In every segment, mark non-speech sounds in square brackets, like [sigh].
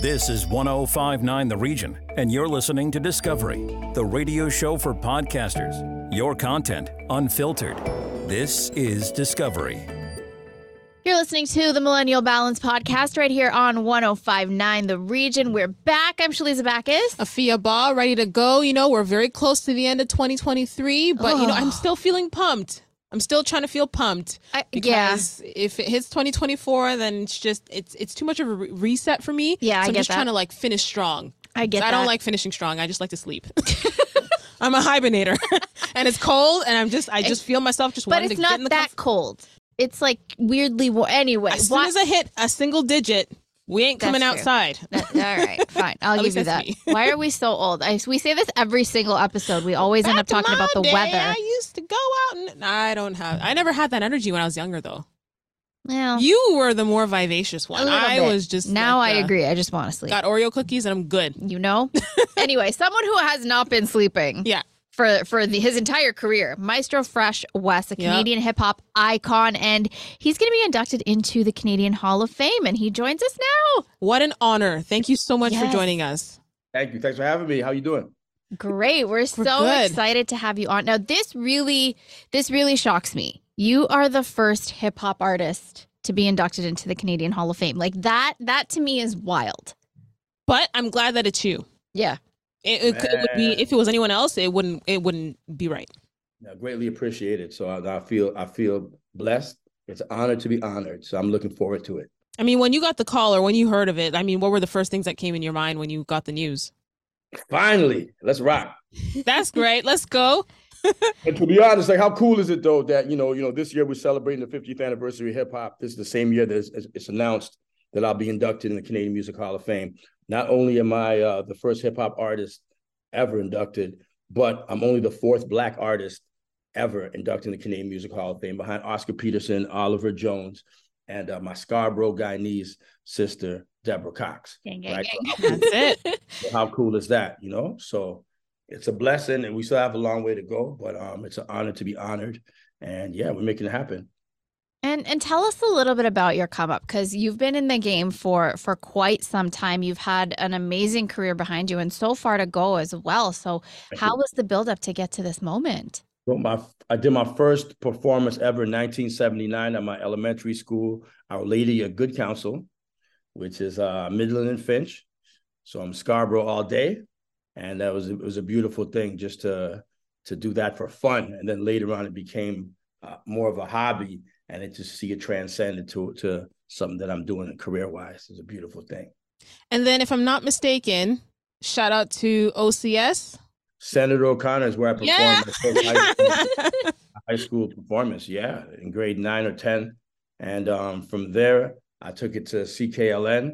This is 1059 The Region, and you're listening to Discovery, the radio show for podcasters. Your content unfiltered. This is Discovery. You're listening to the Millennial Balance Podcast right here on 1059 The Region. We're back. I'm Shaliza Backus. Afua Ba, ready to go. You know, we're very close to the end of 2023, but you know, I'm still feeling pumped. I'm still trying to feel pumped. I, yeah. Because if it hits 2024, then it's just it's it's too much of a re- reset for me. Yeah, I so I'm get just that. trying to like finish strong. I get I don't like finishing strong. I just like to sleep. [laughs] I'm a hibernator, [laughs] and it's cold, and I'm just I just feel myself just But wanting it's to get not in the that comfort- cold. It's like weirdly warm. Anyway, As soon why- as I hit a single digit, we ain't coming That's true. outside. That- all right, [laughs] fine. I'll At give least you that. that's me. Why are we so old? I, we say this every single episode. We always end up Back in talking about my the day, weather. I used to go out and I don't have. I never had that energy when I was younger, though. Well, You were the more vivacious a one. little I bit. was just now like, I uh, agree. I just want to sleep. Got Oreo cookies and I'm good. You know. [laughs] anyway, someone who has not been sleeping. Yeah. For for the, his entire career, Maestro Fresh Wes, a Yep. Canadian hip hop icon, and he's going to be inducted into the Canadian Hall of Fame, and he joins us now. What an honor! Thank you so much Yes. for joining us. Thank you. Thanks for having me. How you doing? Great. We're so good. excited to have you on. Now, this really this really shocks me. You are the first hip hop artist to be inducted into the Canadian Hall of Fame. Like that that to me is wild. But I'm glad that it's you. Yeah. It, it, could- it would be if it was anyone else, it wouldn't. It wouldn't be right. Yeah, greatly appreciated. So I, I feel I feel blessed. It's an honor to be honored. So I'm looking forward to it. I mean, when you got the call or when you heard of it, I mean, what were the first things that came in your mind when you got the news? Finally, let's rock. That's great. Let's go. [laughs] And to be honest, like how cool is it though that you know, you know, this year we're celebrating the 50th anniversary of hip hop. This is the same year that it's, it's announced that I'll be inducted in the Canadian Music Hall of Fame. Not only am I uh, the first hip hop artist ever inducted, but I'm only the fourth black artist ever inducted in the Canadian Music Hall of Fame behind Oscar Peterson, Oliver Jones, and uh, my Scarborough Guyanese sister, Deborah Cox. Gang, gang, Right. gang. That's it. [laughs] So how cool is that? You know, so it's a blessing, and we still have a long way to go, but um, it's an honor to be honored, and yeah, we're making it happen. And and tell us a little bit about your come up because you've been in the game for for quite some time. You've had an amazing career behind you and so far to go as well. So how was the build up to get to this moment? So my I did my first performance ever in 1979 at my elementary school, Our Lady of Good Counsel, which is uh, Midland and Finch. So I'm Scarborough all day, and that was it was a beautiful thing just to to do that for fun. And then later on, it became uh, more of a hobby, and it just see it transcended to to something that I'm doing career wise. is a beautiful thing. And then, if I'm not mistaken, shout out to OCS. Senator O'Connor is where I performed Yeah. my high school- [laughs] high school performance. Yeah, in grade nine or ten, and um, from there I took it to CKLN,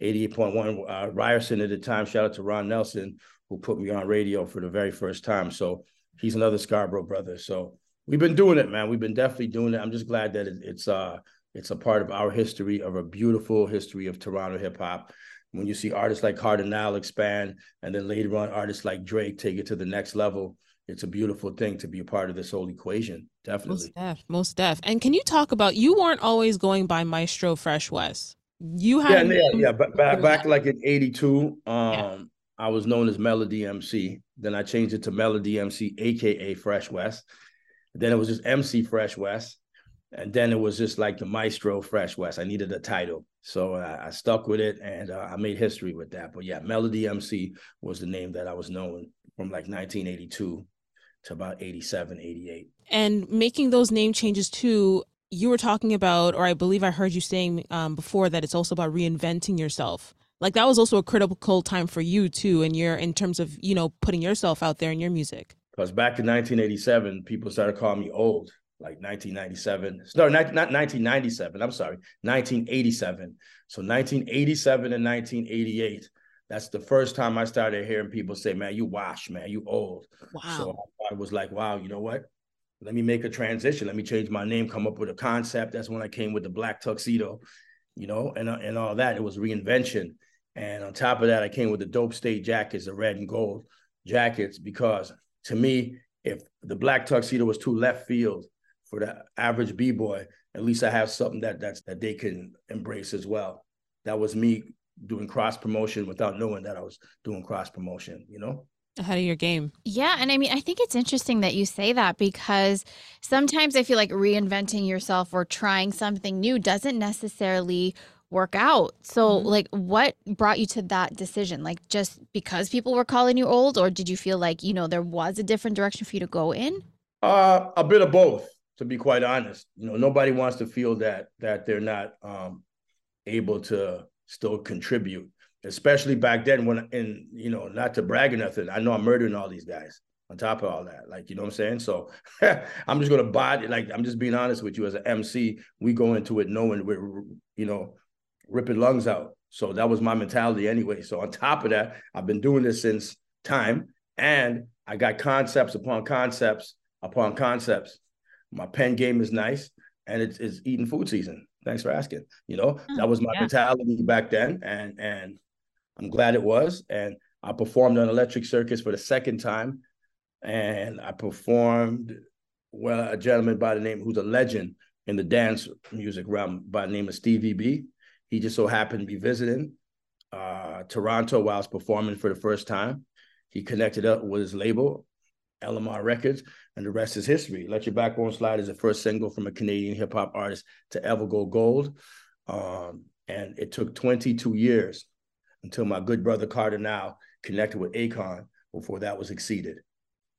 eighty-eight point one uh, Ryerson at the time. Shout out to Ron Nelson who put me on radio for the very first time. So he's another Scarborough brother. So we've been doing it, man. We've been definitely doing it. I'm just glad that it, it's uh it's a part of our history of a beautiful history of Toronto hip hop. When you see artists like Kardinal expand, and then later on artists like Drake take it to the next level, it's a beautiful thing to be a part of this whole equation. Definitely. Most def, most def. And can you talk about you weren't always going by Maestro Fresh Wes. You had yeah, yeah. But back, before back like in '82, um, Yeah. I was known as Melody MC. Then I changed it to Melody MC, aka Fresh Wes. Then it was just MC Fresh Wes, and then it was just like the Maestro Fresh Wes. I needed a title, so I, I stuck with it, and uh, I made history with that. But yeah, Melody MC was the name that I was known from like 1982 to about 87, 88. and making those name changes too. You were talking about, or I believe I heard you saying um, before that it's also about reinventing yourself. Like that was also a critical time for you too, and you're in terms of you know putting yourself out there in your music. Because back in 1987, people started calling me old, like 1997. No, not, not 1997. I'm sorry, 1987. So 1987 and 1988. That's the first time I started hearing people say, "Man, you wash, man, you old." Wow. So I was like, "Wow, you know what? Let me make a transition. Let me change my name. Come up with a concept." That's when I came with the black tuxedo, you know, and uh, and all that. It was reinvention. And on top of that, I came with the dope state jackets, the red and gold jackets, because to me, if the black tuxedo was too left field for the average b-boy, at least I have something that that's that they can embrace as well. That was me doing cross promotion without knowing that I was doing cross promotion, you know? Ahead of your game. Yeah. And I mean, I think it's interesting that you say that because sometimes I feel like reinventing yourself or trying something new doesn't necessarily work out. So, Mhm. like, what brought you to that decision? Like, just because people were calling you old, or did you feel like, you know, there was a different direction for you to go in? Uh, a bit of both, to be quite honest. You know, nobody wants to feel that that they're not um, able to still contribute, especially back then when, in you know, not to brag or nothing. I know I'm murdering all these guys on top of all that, like you know what I'm saying. So [laughs] I'm just gonna body, like I'm just being honest with you as an MC. We go into it knowing we're, you know, ripping lungs out. So that was my mentality anyway. So on top of that, I've been doing this since time, and I got concepts upon concepts upon concepts. My pen game is nice, and it's, it's eating food season. Thanks for asking. You know, mm, that was my yeah. mentality back then, and and I'm glad it was. And I performed on Electric Circus for the second time, and I performed well a gentleman by the name who's a legend in the dance music realm by the name of Stevie B. He just so happened to be visiting uh, Toronto was performing for the first time. He connected up with his label, LMR Records, and the rest is history. Let Your Backbone Slide is the first single from a Canadian hip hop artist to ever go gold. Um, and it took 22 years until my good brother Kardinal connected with Akon before that was exceeded.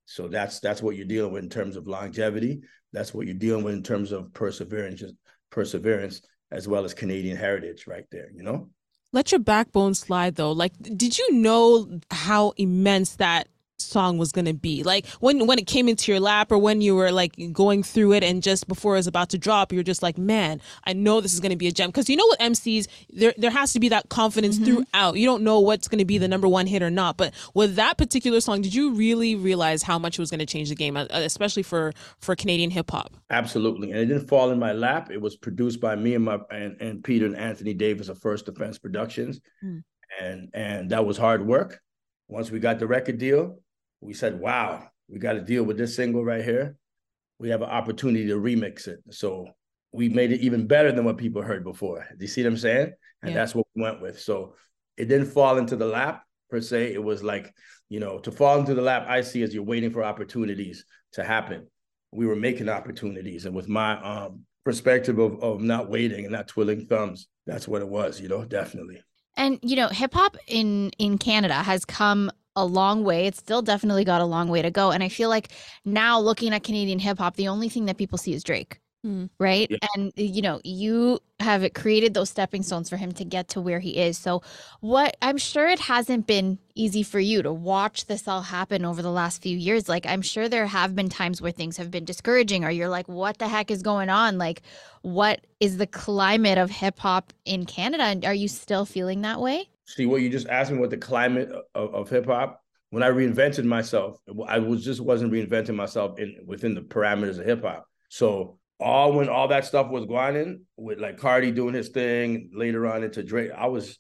So that's that's what you're dealing with in terms of longevity. That's what you're dealing with in terms of perseverance, perseverance, as well as Canadian heritage, right there. You know. Let your backbone slide though. Like, did you know how immense that song was going to be like when when it came into your lap or when you were like going through it and just before it was about to drop you're just like man i know this is going to be a gem because you know what mcs there there has to be that confidence throughout you don't know what's going to be the number one hit or not but with that particular song did you really realize how much it was going to change the game uh, especially for for canadian hip-hop Absolutely. And it didn't fall in my lap. It was produced by me and my and, and Peter and Anthony Davis of First Defense Productions. Hmm. And and that was hard work. Once we got the record deal, we said, wow, we got to deal with this single right here. We have an opportunity to remix it. So we made it even better than what people heard before. Do you see what I'm saying? And Yeah. that's what we went with. So it didn't fall into the lap per se. It was like, you know, to fall into the lap, I see as you're waiting for opportunities to happen we were making opportunities. And with my um, perspective of, of not waiting and not twiddling thumbs, that's what it was, you know, definitely. And you know, hip hop in in Canada has come a long way. It's still definitely got a long way to go. And I feel like now looking at Canadian hip hop, the only thing that people see is Drake. Mm. Right. Yeah. And you know, you have created those stepping stones for him to get to where he is. So what I'm sure it hasn't been easy for you to watch this all happen over the last few years. Like I'm sure there have been times where things have been discouraging or you're like, what the heck is going on? Like what is the climate of hip hop in Canada? And are you still feeling that way? See, what you just asked me what the climate of, of hip hop, when I reinvented myself, I was just wasn't reinventing myself in within the parameters of hip hop. So all when all that stuff was going in with like Cardi doing his thing later on into Drake, I was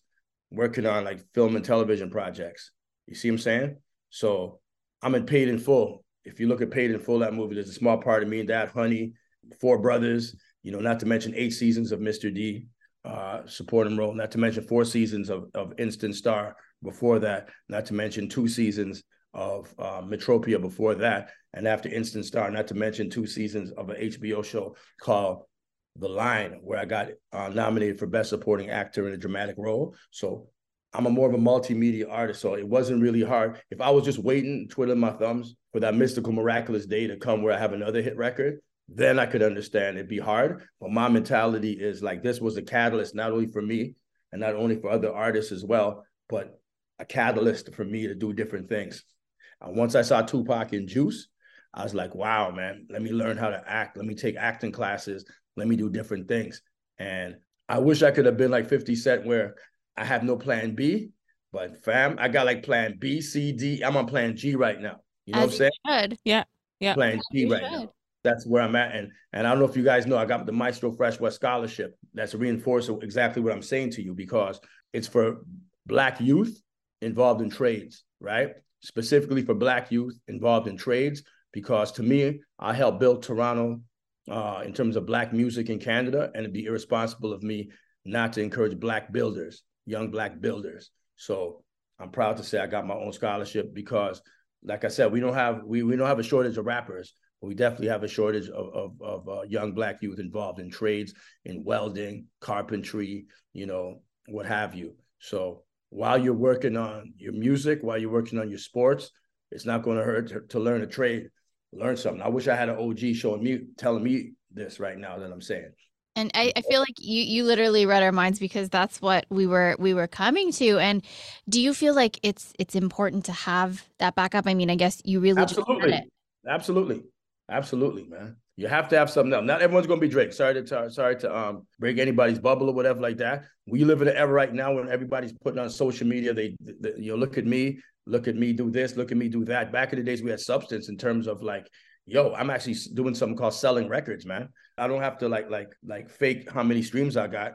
working on like film and television projects. You see what I'm saying? So I'm in Paid in Full. If you look at Paid in Full, that movie, there's a small part of me and that Honey, Four Brothers, you know, not to mention eight seasons of Mr. D, uh, supporting role, not to mention four seasons of, of Instant Star before that, not to mention two seasons of uh, Metropia before that, and after Instant Star, not to mention two seasons of an HBO show called The Line, where I got uh, nominated for Best Supporting Actor in a Dramatic Role. So I'm a more of a multimedia artist, so it wasn't really hard. If I was just waiting, twiddling my thumbs for that mystical, miraculous day to come where I have another hit record, then I could understand it'd be hard. But my mentality is like this was a catalyst, not only for me and not only for other artists as well, but a catalyst for me to do different things. And once I saw Tupac and Juice, I was like, wow, man, let me learn how to act. Let me take acting classes. Let me do different things. And I wish I could have been like 50 Cent where I have no plan B, but fam, I got like plan B, C, D. I'm on plan G right now. You know As what I'm saying? should. Yeah. Yeah. Plan G right should. now. That's where I'm at. And and I don't know if you guys know, I got the Maestro Fresh Wes Scholarship. That's reinforcing exactly what I'm saying to you because it's for Black youth involved in trades, right? Specifically for Black youth involved in trades, because to me, I helped build Toronto uh, in terms of Black music in Canada, and it'd be irresponsible of me not to encourage Black builders young black builders. So I'm proud to say I got my own scholarship because, like I said, we don't have we we don't have a shortage of rappers, we definitely have a shortage of of, of uh, young black youth involved in trades, in welding, carpentry, you know, what have you. So while you're working on your music, while you're working on your sports, it's not going to hurt to, to learn a trade, learn something. I wish I had an OG showing me, telling me this right now that I'm saying. And I, I feel like you you literally read our minds because that's what we were we were coming to. And do you feel like it's it's important to have that backup? I mean, I guess you really absolutely, absolutely, absolutely, man. You have to have something else. Not everyone's gonna be Drake. Sorry to sorry to um break anybody's bubble or whatever like that. We live in an era right now when everybody's putting on social media. They, they you know look at me, look at me do this, look at me do that. Back in the days, we had substance in terms of like yo, I'm actually doing something called selling records, man. I don't have to like like like fake how many streams I got.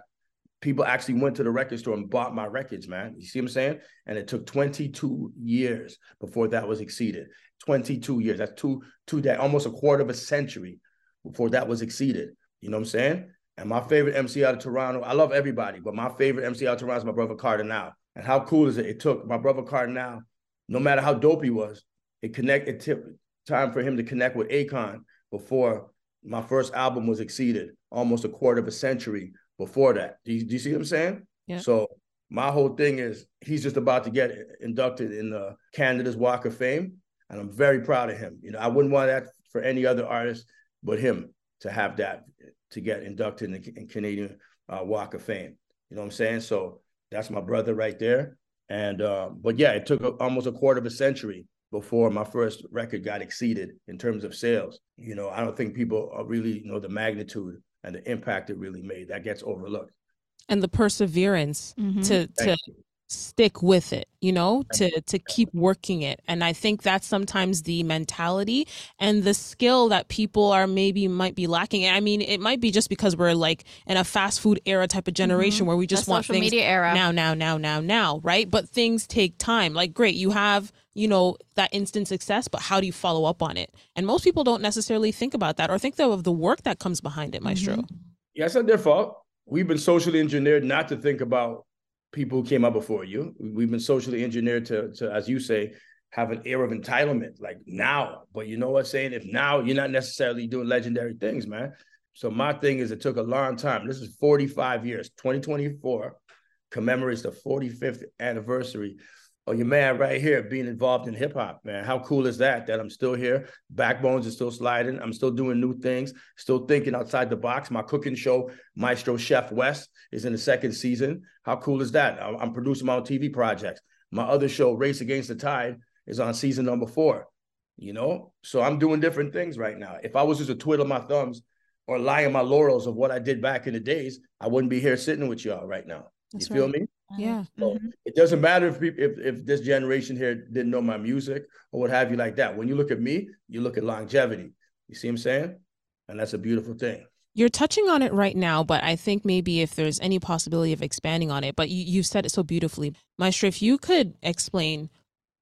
People actually went to the record store and bought my records, man. You see what I'm saying? And it took 22 years before that was exceeded. 22 years. That's two two that almost a quarter of a century before that was exceeded. You know what I'm saying? And my favorite MC out of Toronto, I love everybody, but my favorite MC out of Toronto is my brother Kardinal. And how cool is it? It took my brother Kardinal, no matter how dope he was, it connected time for him to connect with Akon before my first album was exceeded, almost a quarter of a century before that. Do you, do you see what I'm saying? Yeah. So my whole thing is he's just about to get inducted in the Canada's Walk of Fame, and I'm very proud of him. You know, I wouldn't want that for any other artist but him to have that to get inducted in the in Canadian uh, Walk of Fame. You know what I'm saying? So that's my brother right there. And uh, but yeah, it took a, almost a quarter of a century before my first record got exceeded in terms of sales. You know, I don't think people are really know the magnitude and the impact it really made. That gets overlooked. And the perseverance mm-hmm. to to stick with it you know to to keep working it. And i think that's sometimes the mentality and the skill that people are maybe might be lacking. I mean it might be just because we're like in a fast food era type of generation mm-hmm. where we just the want things media era. now now now now now right? But things take time. Like great you have you know that instant success but how do you follow up on it? And most people don't necessarily think about that or think though of the work that comes behind it maestro. Mm-hmm. yeah it's not their fault. We've been socially engineered not to think about people who came up before you. We've been socially engineered to, to, as you say, have an air of entitlement, like now. But you know what I'm saying? If now you're not necessarily doing legendary things, man. So my thing is, it took a long time. This is 45 years. 2024 commemorates the 45th anniversary oh, your man right here being involved in hip hop, man. How cool is that? That I'm still here. Backbones is still sliding. I'm still doing new things, still thinking outside the box. My cooking show, Maestro Chef Wes, is in the second season. How cool is that? I'm producing my own TV projects. My other show, Race Against the Tide, is on season number four. You know, so I'm doing different things right now. If I was just a twiddle my thumbs or lie on my laurels of what I did back in the days, I wouldn't be here sitting with y'all right now. That's you feel right. me? Yeah. So mm-hmm. It doesn't matter if, if if this generation here didn't know my music or what have you like that. When you look at me, you look at longevity. You see what I'm saying? And that's a beautiful thing. You're touching on it right now, but I think maybe if there's any possibility of expanding on it, but you, you said it so beautifully. Maestro, if you could explain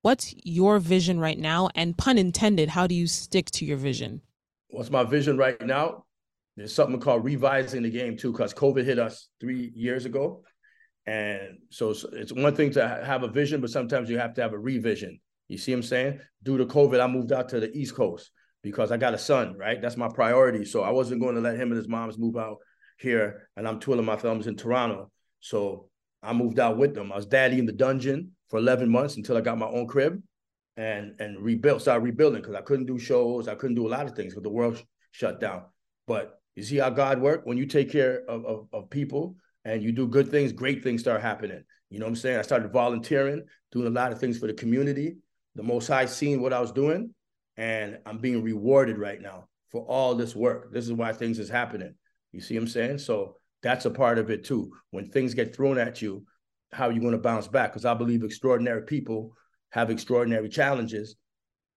what's your vision right now and pun intended, how do you stick to your vision? What's my vision right now? There's something called revising the game too, because COVID hit us three years ago. And so it's one thing to have a vision, but sometimes you have to have a revision. You see what I'm saying? Due to COVID, I moved out to the East Coast because I got a son, right? That's my priority. So I wasn't going to let him and his moms move out here, and I'm twiddling my thumbs in Toronto. So I moved out with them. I was daddy in the dungeon for 11 months until I got my own crib and and rebuilt, started rebuilding because I couldn't do shows. I couldn't do a lot of things because the world sh- shut down. But you see how God worked? When you take care of, of, of people and you do good things, great things start happening. You know what I'm saying? I started volunteering, doing a lot of things for the community. The Most High seen what I was doing, and I'm being rewarded right now for all this work. This is why things is happening. You see what I'm saying? So that's a part of it too. When things get thrown at you, how are you going to bounce back? Because I believe extraordinary people have extraordinary challenges,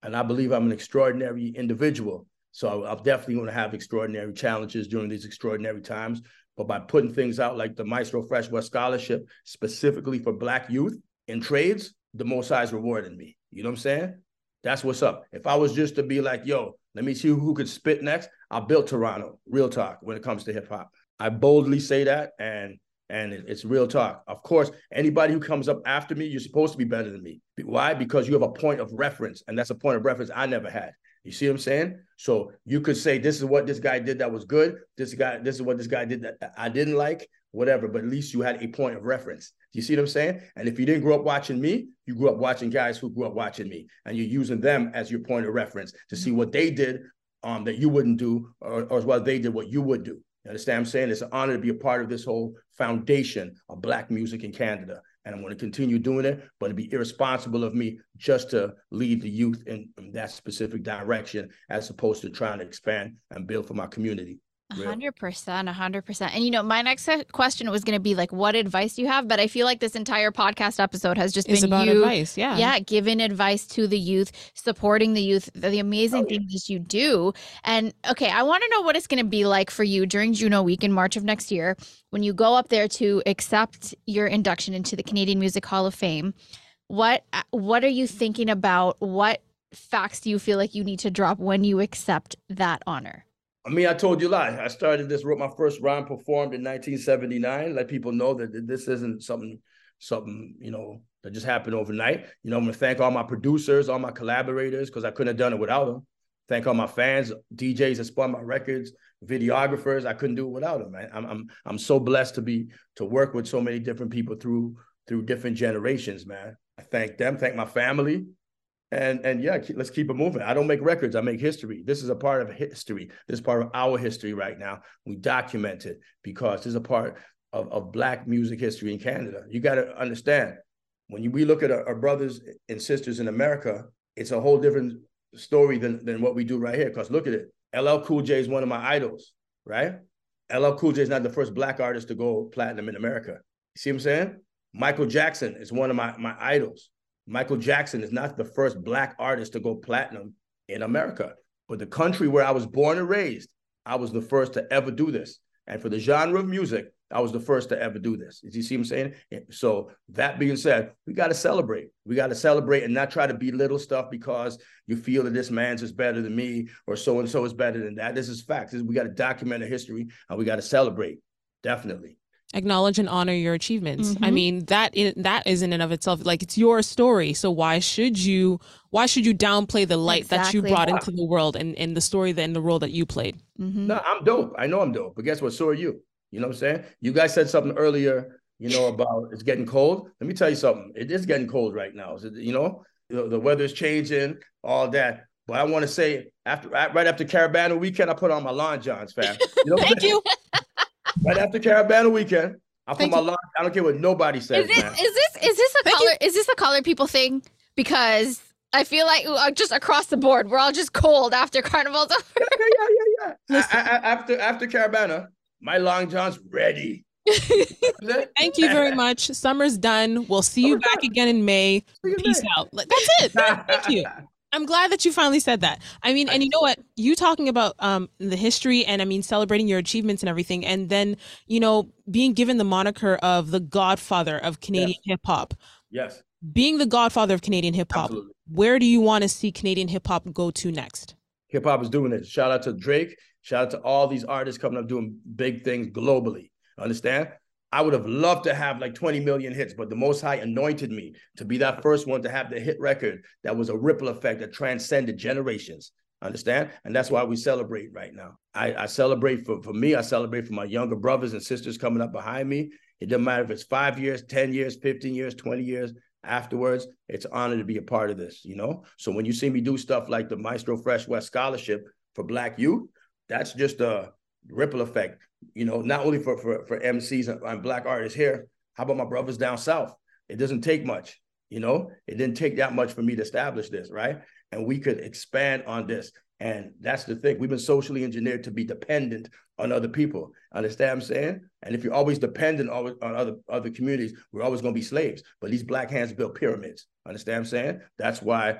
and I believe I'm an extraordinary individual. So I'm definitely going to have extraordinary challenges during these extraordinary times but by putting things out like the Maestro Fresh Wes Scholarship specifically for Black youth in trades, the Most High is rewarding me. You know what I'm saying? That's what's up. If I was just to be like, yo, let me see who could spit next, I built Toronto, real talk, when it comes to hip hop. I boldly say that. And And it's real talk. Of course, anybody who comes up after me, you're supposed to be better than me. Why? Because you have a point of reference, and that's a point of reference I never had. You see what I'm saying? So you could say this is what this guy did that was good. This guy, this is what this guy did that I didn't like, whatever. But at least you had a point of reference. Do you see what I'm saying? And if you didn't grow up watching me, you grew up watching guys who grew up watching me, and you're using them as your point of reference to see what they did um, that you wouldn't do, or, or as well they did what you would do. You understand what I'm saying? It's an honor to be a part of this whole foundation of Black music in Canada. And I'm going to continue doing it, but it'd be irresponsible of me just to lead the youth in, in that specific direction as opposed to trying to expand and build for my community hundred percent, a hundred percent. And you know, my next question was going to be like, what advice do you have? But I feel like this entire podcast episode has just it's been about you, advice, yeah, yeah, giving advice to the youth, supporting the youth, the, the amazing oh, yeah. things that you do. And okay, I want to know what it's going to be like for you during Juno Week in March of next year when you go up there to accept your induction into the Canadian Music Hall of Fame. What uh, what are you thinking about? What facts do you feel like you need to drop when you accept that honor? I mean, I told you a lie. I started this, wrote my first rhyme performed in 1979. Let people know that this isn't something, something, you know, that just happened overnight. You know, I'm gonna thank all my producers, all my collaborators, because I couldn't have done it without them. Thank all my fans, DJs that spun my records, videographers. I couldn't do it without them. Man. I'm I'm I'm so blessed to be to work with so many different people through through different generations, man. I thank them, thank my family, and and yeah, keep, let's keep it moving. I don't make records; I make history. This is a part of history. This is part of our history right now. We document it because this is a part of, of Black music history in Canada. You got to understand when you, we look at our, our, brothers and sisters in America, it's a whole different story than than what we do right here. Because look at it, LL Cool J is one of my idols, right? LL Cool J is not the first Black artist to go platinum in America. You see what I'm saying? Michael Jackson is one of my my idols. Michael Jackson is not the first Black artist to go platinum in America, but the country where I was born and raised, I was the first to ever do this. And for the genre of music, I was the first to ever do this. You see what I'm saying? So that being said, we got to celebrate. We got to celebrate and not try to belittle stuff because you feel that this man's is better than me or so and so is better than that. This is facts. We got to document a history and we got to celebrate. Definitely acknowledge and honor your achievements. Mm-hmm. i mean that is, that is in and of itself like it's your story. So why should you why should you downplay the light exactly. that you brought into the world and, and the story that and the role that you played? Mm-hmm. no i'm dope. I know i'm dope. But guess what? So are you. You know what i'm saying? You guys said something earlier you know about it's getting cold. Let me tell you something. It is getting cold right now. You know the, the weather's changing all that. But I want to say after right after Caribana weekend, I put on my lawn Johns, fam. You know [laughs] Thank you. Right after Caribana weekend. I put my line. I don't care what nobody says. Is this man. is this is this a Thank color? You. Is this a color people thing? Because I feel like uh, just across the board, we're all just cold after [laughs] Carnival's over. Yeah, yeah, yeah, yeah. [laughs] I, I, after after Caribana, my long johns ready. [laughs] Thank you very much. Summer's done. We'll see you back again in May. Peace out. That's it. Thank you. I'm glad that you finally said that. I mean, and you know what? You talking about um the history and I mean celebrating your achievements and everything, and then you know being given the moniker of the Godfather of Canadian yes. hip hop. Yes. Being the Godfather of Canadian hip hop, where do you want to see Canadian hip hop go to next? Hip hop is doing it. Shout out to Drake. Shout out to all these artists coming up doing big things globally. Understand? I would have loved to have like 20 million hits, but the Most High anointed me to be that first one to have the hit record that was a ripple effect that transcended generations. Understand? And that's why we celebrate right now. I, I celebrate for, for me, I celebrate for my younger brothers and sisters coming up behind me. It doesn't matter if it's five years, 10 years, 15 years, 20 years afterwards. It's an honor to be a part of this, you know? So when you see me do stuff like the Maestro Fresh Wes Scholarship for Black youth, that's just a ripple effect you know, not only for for for MCs and, and black artists here. How about my brothers down south? It doesn't take much, you know. It didn't take that much for me to establish this, right? And we could expand on this. And that's the thing. We've been socially engineered to be dependent on other people. Understand what I'm saying? And if you're always dependent on other, other communities, we're always going to be slaves. But these black hands built pyramids. Understand I'm saying? That's why,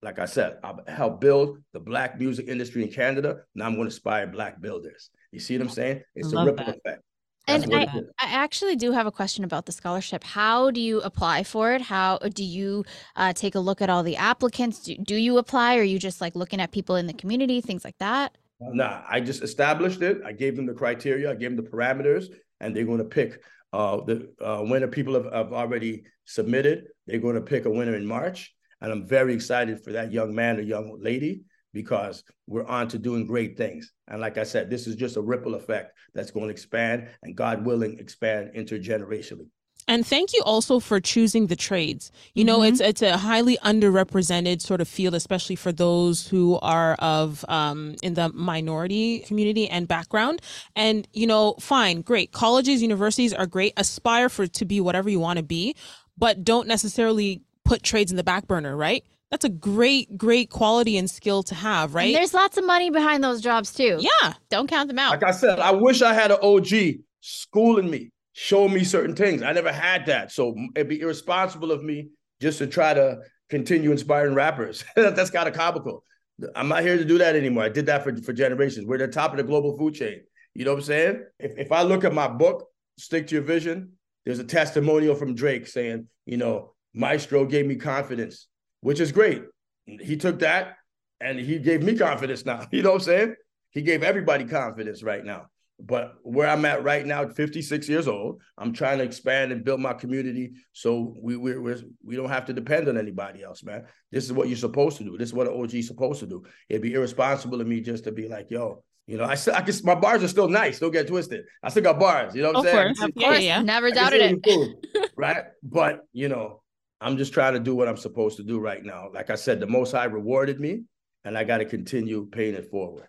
like I said, I helped build the black music industry in Canada. Now I'm going to inspire black builders. You see what I'm saying? It's a ripple that. effect. That's and I, I actually do have a question about the scholarship. How do you apply for it? How do you uh, take a look at all the applicants? Do, do you apply or are you just like looking at people in the community, things like that? Nah, I just established it. I gave them the criteria, I gave them the parameters, and they're going to pick Uh, the uh, winner people have, have already submitted. They're going to pick a winner in March, and I'm very excited for that young man or young lady because we're on to doing great things. And like I said, this is just a ripple effect that's going to expand and God willing expand intergenerationally. And thank you also for choosing the trades. You know, mm-hmm. it's it's a highly underrepresented sort of field, especially for those who are of um, in the minority community and background. And you know, fine, great. Colleges, universities are great. Aspire for to be whatever you want to be, but don't necessarily put trades in the back burner, right? That's a great, great quality and skill to have, right? And there's lots of money behind those jobs too. Yeah. Don't count them out. Like I said, I wish I had an OG schooling me, showing me certain things. I never had that. So it'd be irresponsible of me just to try to continue inspiring rappers. [laughs] That's kind of comical. I'm not here to do that anymore. I did that for, for generations. We're the top of the global food chain. You know what I'm saying? If, if I look at my book, Stick to Your Vision, there's a testimonial from Drake saying, you know, Maestro gave me confidence which is great. He took that and he gave me confidence now. [laughs] You know what I'm saying? He gave everybody confidence right now. But where I'm at right now, 56 years old, I'm trying to expand and build my community so we we we're, we don't have to depend on anybody else, man. This is what you're supposed to do. This is what an OG is supposed to do. It'd be irresponsible of me just to be like, yo, you know, I still, I guess my bars are still nice. Don't get twisted. I still got bars. You know what I'm saying? Course. Of course, yeah, yeah. never doubted it. [laughs] right? But you know, I'm just trying to do what I'm supposed to do right now. Like I said, the Most High rewarded me, and I got to continue paying it forward.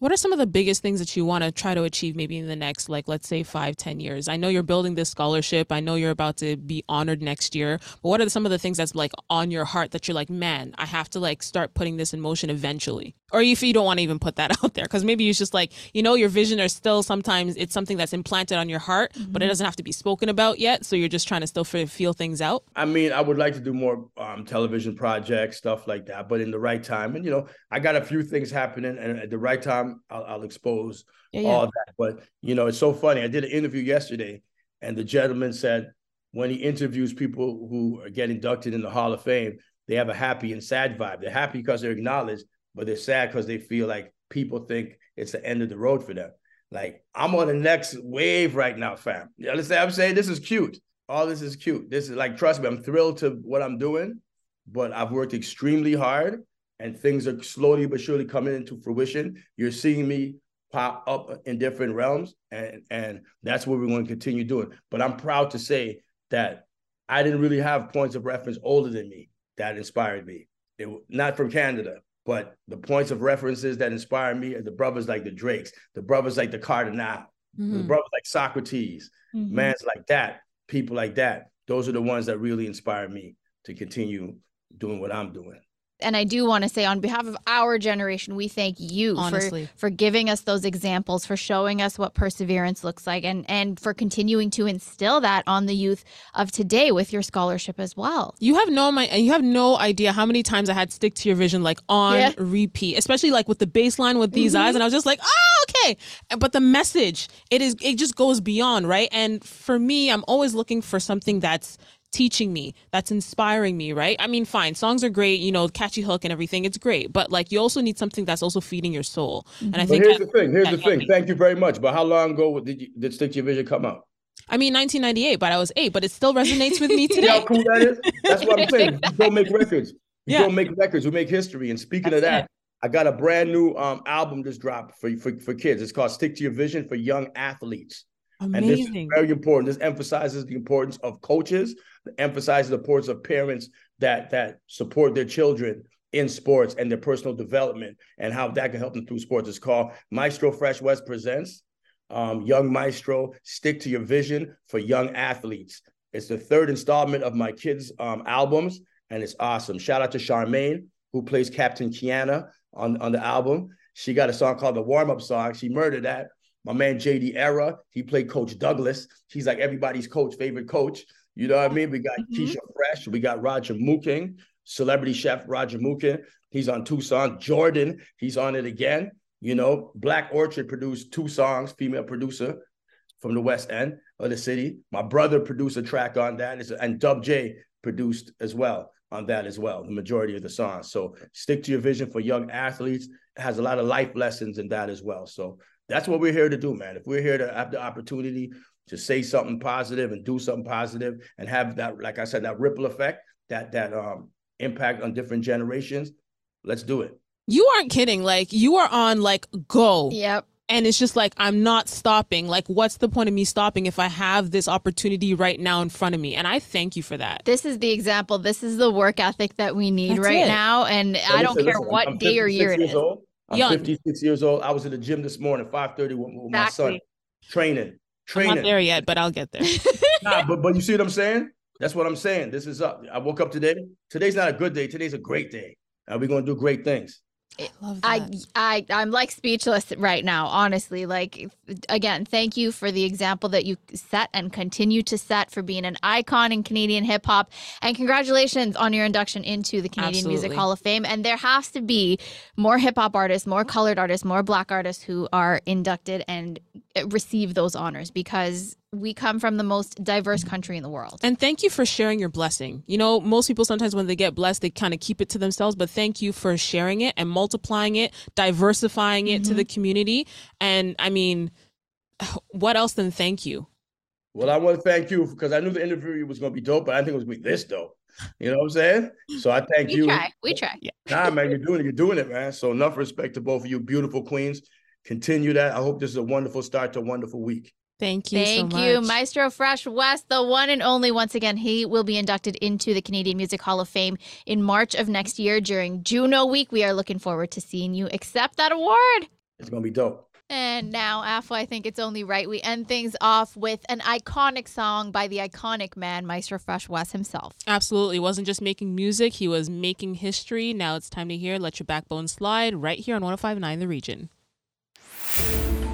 What are some of the biggest things that you want to try to achieve maybe in the next, like, let's say five, ten years? I know you're building this scholarship. I know you're about to be honored next year. But what are some of the things that's like on your heart that you're like, man, I have to like start putting this in motion eventually? Or if you don't want to even put that [laughs] out there, because maybe it's just like, you know, your vision are still sometimes it's something that's implanted on your heart, mm-hmm. but it mm-hmm. doesn't have to be spoken about yet. So you're just trying to still feel things out. I mean, I would like to do more um, television projects, stuff like that, but in the right time. And, you know, I got a few things happening, and at the right time, I'll, I'll expose yeah, all that. But you know, it's so funny. I did an interview yesterday, and the gentleman said when he interviews people who are get inducted in the Hall of Fame, they have a happy and sad vibe. They're happy because they're acknowledged, but they're sad because they feel like people think it's the end of the road for them. Like I'm on the next wave right now, fam. You understand? I'm saying this is cute. All this is cute. This is like, trust me, I'm thrilled to what I'm doing, but I've worked extremely hard and things are slowly but surely coming into fruition. You're seeing me pop up in different realms, and and that's what we're going to continue doing. But I'm proud to say that I didn't really have points of reference older than me that inspired me. It not from Canada, but the points of references that inspired me are the brothers like the Drakes, the brothers like the Kardinal, mm-hmm. the brothers like Saukrates, mm-hmm. mans like that, people like that. Those are the ones that really inspire me to continue doing what I'm doing and I do want to say on behalf of our generation, we thank you Honestly. for for giving us those examples, for showing us what perseverance looks like, and and for continuing to instill that on the youth of today with your scholarship as well. You have no my you have no idea how many times I had stick to your vision like on yeah. repeat, especially like with the baseline with these mm-hmm. eyes, and I was just like, oh, okay. But the message, it is it just goes beyond right. And for me, I'm always looking for something that's teaching me, that's inspiring me, right? I mean, fine, songs are great, you know, catchy hook and everything, it's great, but like you also need something that's also feeding your soul. And I think but here's that, the thing. Here's the thing. Thank you very much. But how long ago did you, did Stick to Your Vision come out? I mean, 1998, but I was eight, but it still resonates with me [laughs] today. how cool that is? That's what I'm saying. [laughs] You don't make records. You yeah. don't make records. We make history. And speaking that's of that, it. I got a brand new um, album just dropped for, for for kids. It's called Stick to Your Vision for Young Athletes. Amazing. And this is very important. This emphasizes the importance of coaches, emphasizes the importance of parents that that support their children in sports and their personal development and how that can help them through sports. It's called Maestro Fresh Wes Presents um, Young Maestro Stick to Your Vision for Young Athletes. It's the third installment of my kids' um, albums, and it's awesome. Shout out to Charmaine, who plays Captain Kiana on, on the album. She got a song called the Warm Up Song. She murdered that. My man JD Era, he played Coach Douglas. He's like everybody's coach, favorite coach. You know what I mean? We got mm-hmm. Keisha Fresh, we got Roger Mooking, celebrity chef Roger Mooking. He's on Tucson. Jordan, he's on it again. You know, Black Orchard produced two songs, female producer from the West End of the city. My brother produced a track on that, and Dub J produced as well on that as well, the majority of the songs. So stick to your vision for young athletes. It has a lot of life lessons in that as well. So that's what we're here to do, man. If we're here to have the opportunity to say something positive and do something positive and have that, like I said, that ripple effect, that that um impact on different generations. Let's do it. You aren't kidding. Like you are on like go. Yep. And it's just like I'm not stopping. Like what's the point of me stopping if I have this opportunity right now in front of me? And I thank you for that. This is the example. This is the work ethic that we need That's right it. now. And So I don't listen, care listen, what I'm day or year it years is. Old. I'm Young. 56 years old. I was at the gym this morning, 5:30 with, with my son, Exactly. training, I'm training. not there yet, but I'll get there. [laughs] Nah, but but you see what I'm saying? That's what I'm saying. This is up. I woke up today. Today's not a good day. Today's a great day. And we're gonna do great things. Love I, that. I, I'm like speechless right now, honestly. Like, again, thank you for the example that you set and continue to set for being an icon in Canadian hip hop. And congratulations on your induction into the Canadian Music Hall of Fame. And there has to be more hip hop artists, more colored artists, more black artists who are inducted and uh, receive those honors because we come from the most diverse country in the world. And thank you for sharing your blessing. You know, most people sometimes when they get blessed, they kind of keep it to themselves, but thank you for sharing it and multiplying it, diversifying it to the mm-hmm. community. And I mean, what else than thank you? Well, I want to thank you because I knew the interview was gonna be dope, but I think it was gonna be this dope. You know what I'm saying? So I thank We you. We try. We try. Nah, man, you're doing it. You're doing it, man. So enough respect to both of you, beautiful queens. Continue that. I hope this is a wonderful start to a wonderful week. Thank you Thank so you, much. Maestro Fresh Wes, the one and only. Once again, he will be inducted into the Canadian Music Hall of Fame in March of next year during Juno Week. We are looking forward to seeing you accept that award. It's gonna be dope. And now, Afo, I think it's only right we end things off with an iconic song by the iconic man, Maestro Fresh Wes himself. Absolutely. He wasn't just making music, he was making history. Now it's time to hear Let Your Backbone Slide right here on 1059 The Region.